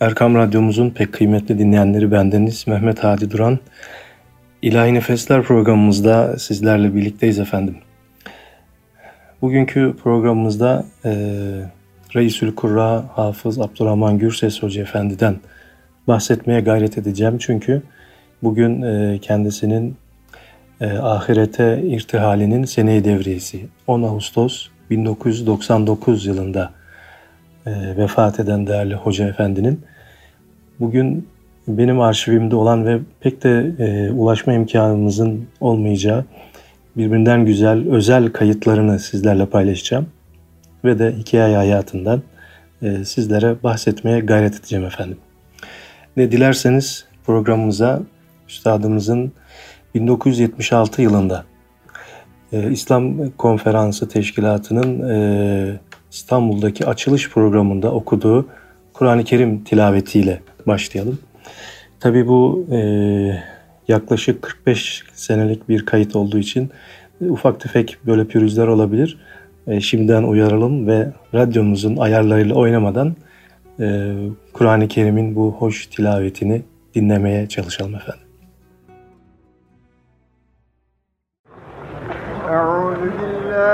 Erkam Radyomuzun pek kıymetli dinleyenleri bendeniz Mehmet Hadi Duran. İlahi Nefesler programımızda sizlerle birlikteyiz efendim. Bugünkü programımızda e, Reisül Kurra Hafız Abdurrahman Gürses Hoca Efendi'den bahsetmeye gayret edeceğim. Çünkü bugün e, kendisinin e, ahirete irtihalinin seneyi devriyesi 10 Ağustos 1999 yılında e, vefat eden değerli Hoca Efendi'nin bugün benim arşivimde olan ve pek de e, ulaşma imkanımızın olmayacağı birbirinden güzel özel kayıtlarını sizlerle paylaşacağım ve de hikaye hayatından e, sizlere bahsetmeye gayret edeceğim efendim. Ne dilerseniz programımıza üstadımızın 1976 yılında e, İslam Konferansı Teşkilatı'nın e, İstanbul'daki açılış programında okuduğu Kur'an-ı Kerim tilavetiyle başlayalım. Tabii bu e, yaklaşık 45 senelik bir kayıt olduğu için ufak tefek böyle pürüzler olabilir. E, şimdiden uyaralım ve radyomuzun ayarlarıyla oynamadan e, Kur'an-ı Kerim'in bu hoş tilavetini dinlemeye çalışalım efendim.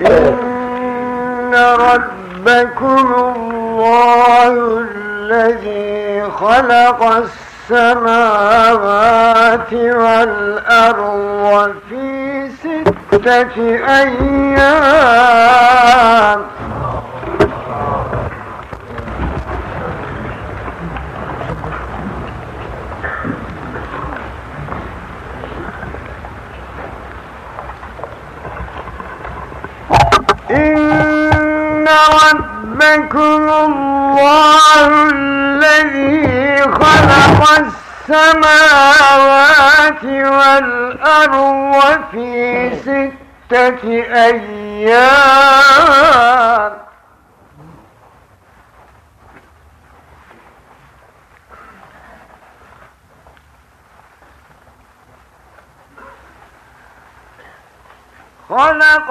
إن ربكم الله الذي خلق السماوات والأرض في ستة أيام إن ربكم الله الذي خلق السماوات والأرض في ستة أيام. خلق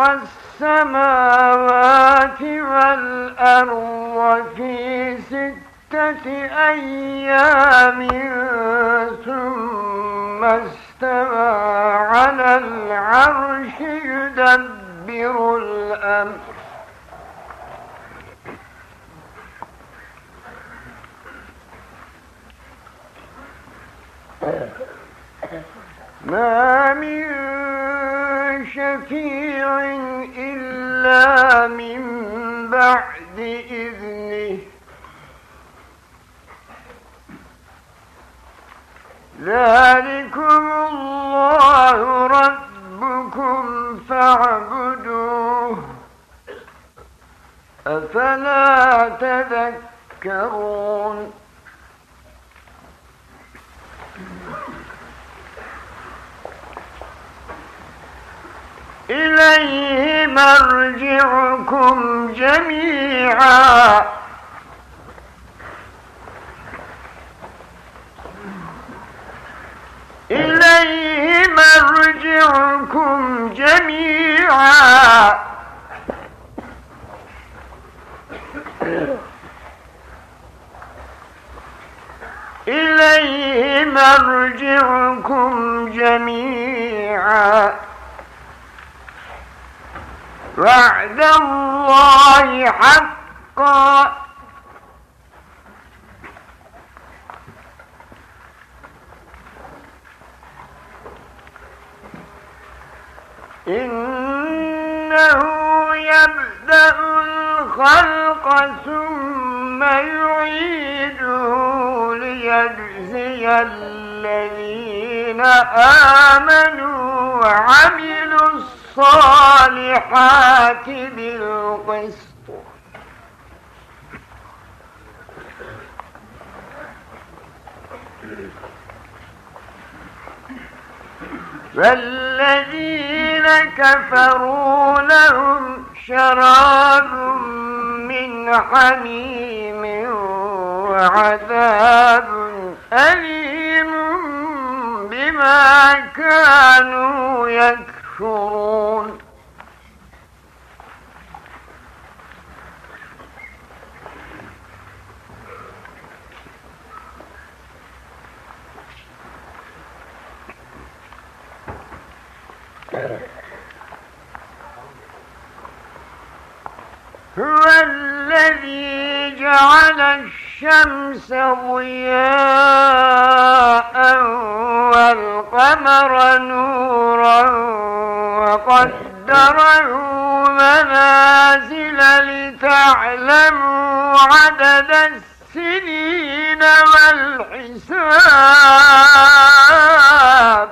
السماوات والأرض في ستة أيام ثم استوى على العرش يدبر الأمر. ما من شفيع إلا من بعد إذنه. ذلكم الله ربكم فاعبدوه. أفلا تذكرون؟ إليه مرجعكم جميعا. إليه مرجعكم جميعا. إليه مرجعكم جميعا. وعد الله حقا. إنه يبدأ الخلق ثم يعيده ليجزي الذين الذين آمنوا وعملوا الصالحات بالقسط. والذين كفروا لهم شراب من حميم وعذاب أليم. بما كانوا يكفرون. هو الذي جعل الشمس ضياء. وقدره منازل لتعلموا عدد السنين والحساب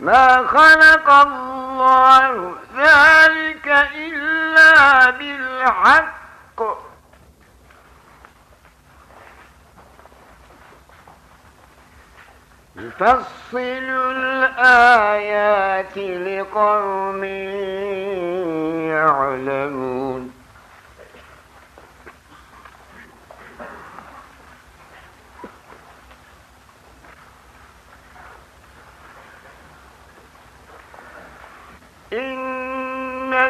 ما خلق الله ذلك إلا بالحق. يفصل الآيات لقوم يعلمون إن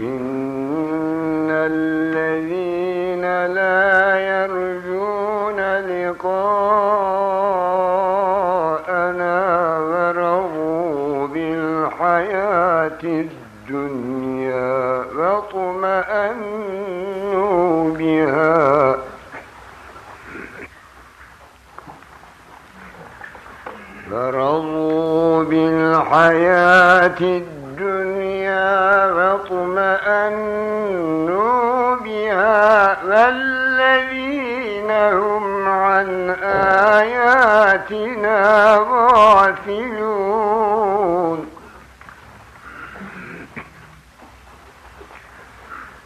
إن الذين لا يرجون لقاءنا ورضوا بالحياة الدنيا واطمأنوا بها فرضوا بالحياة الدنيا والذين هم عن آياتنا غافلون.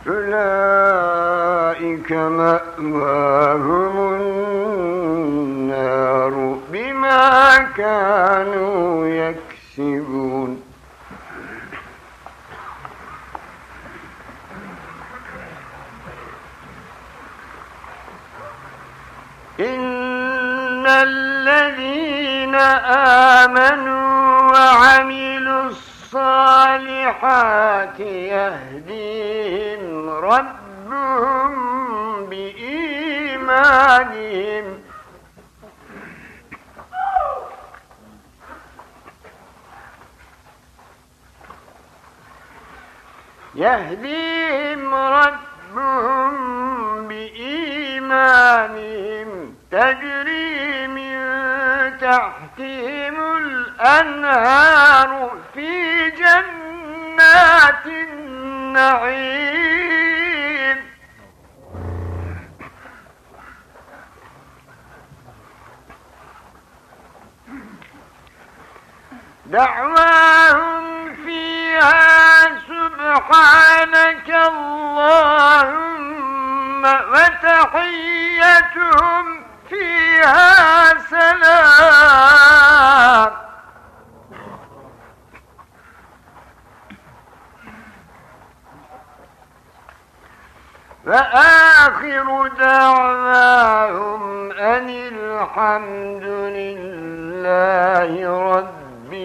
أولئك مأواهم النار بما كانوا يكسبون. إن الذين آمنوا وعملوا الصالحات يهديهم ربهم بإيمانهم يهديهم ربهم بإيمانهم تجري من تحتهم الأنهار في جنات النعيم دعواهم فيها سبحانك اللهم وتحيتهم فيها سلام. وآخر دعواهم أن الحمد لله رب بسم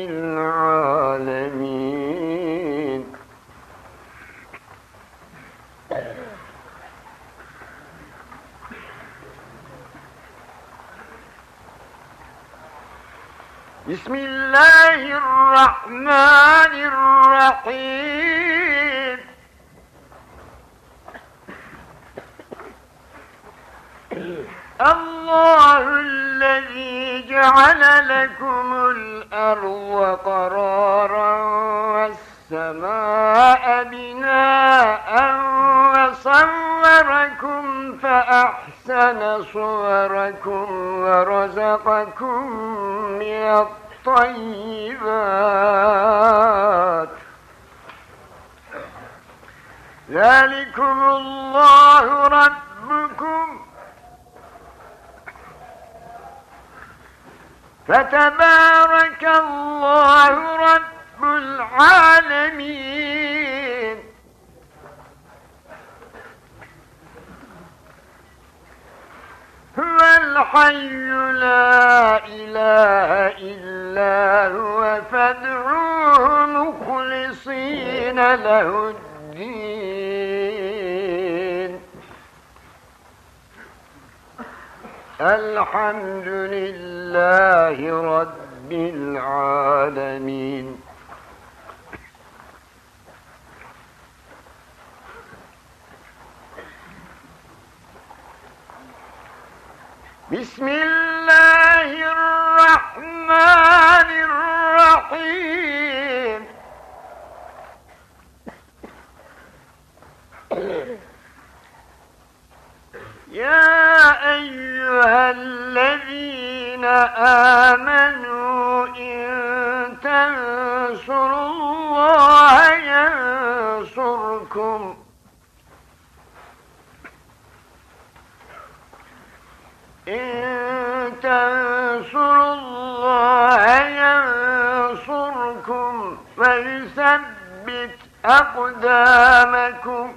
الله الرحمن الرحيم. الله الذي جعل لكم الأرض قرارا والسماء بناء وصوركم فأحسن صوركم ورزقكم من الطيبات. ذلكم الله ربكم. فتبارك الله رب العالمين. هو الحي لا إله إلا هو فادعوه مخلصين له الدين الحمد لله رب العالمين. بسم الله الرحمن الرحيم. آمنوا إن تنصروا الله ينصركم إن تنصروا الله ينصركم ويثبت أقدامكم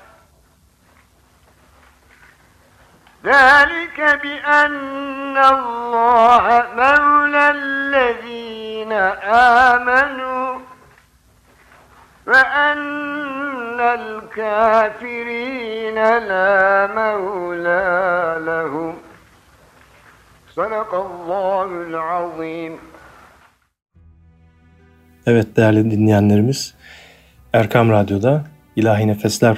ذلك بأن الله مولى الذين آمنوا وأن الكافرين لا مولى لهم صدق الله العظيم Evet değerli dinleyenlerimiz Erkam Radyo'da İlahi Nefesler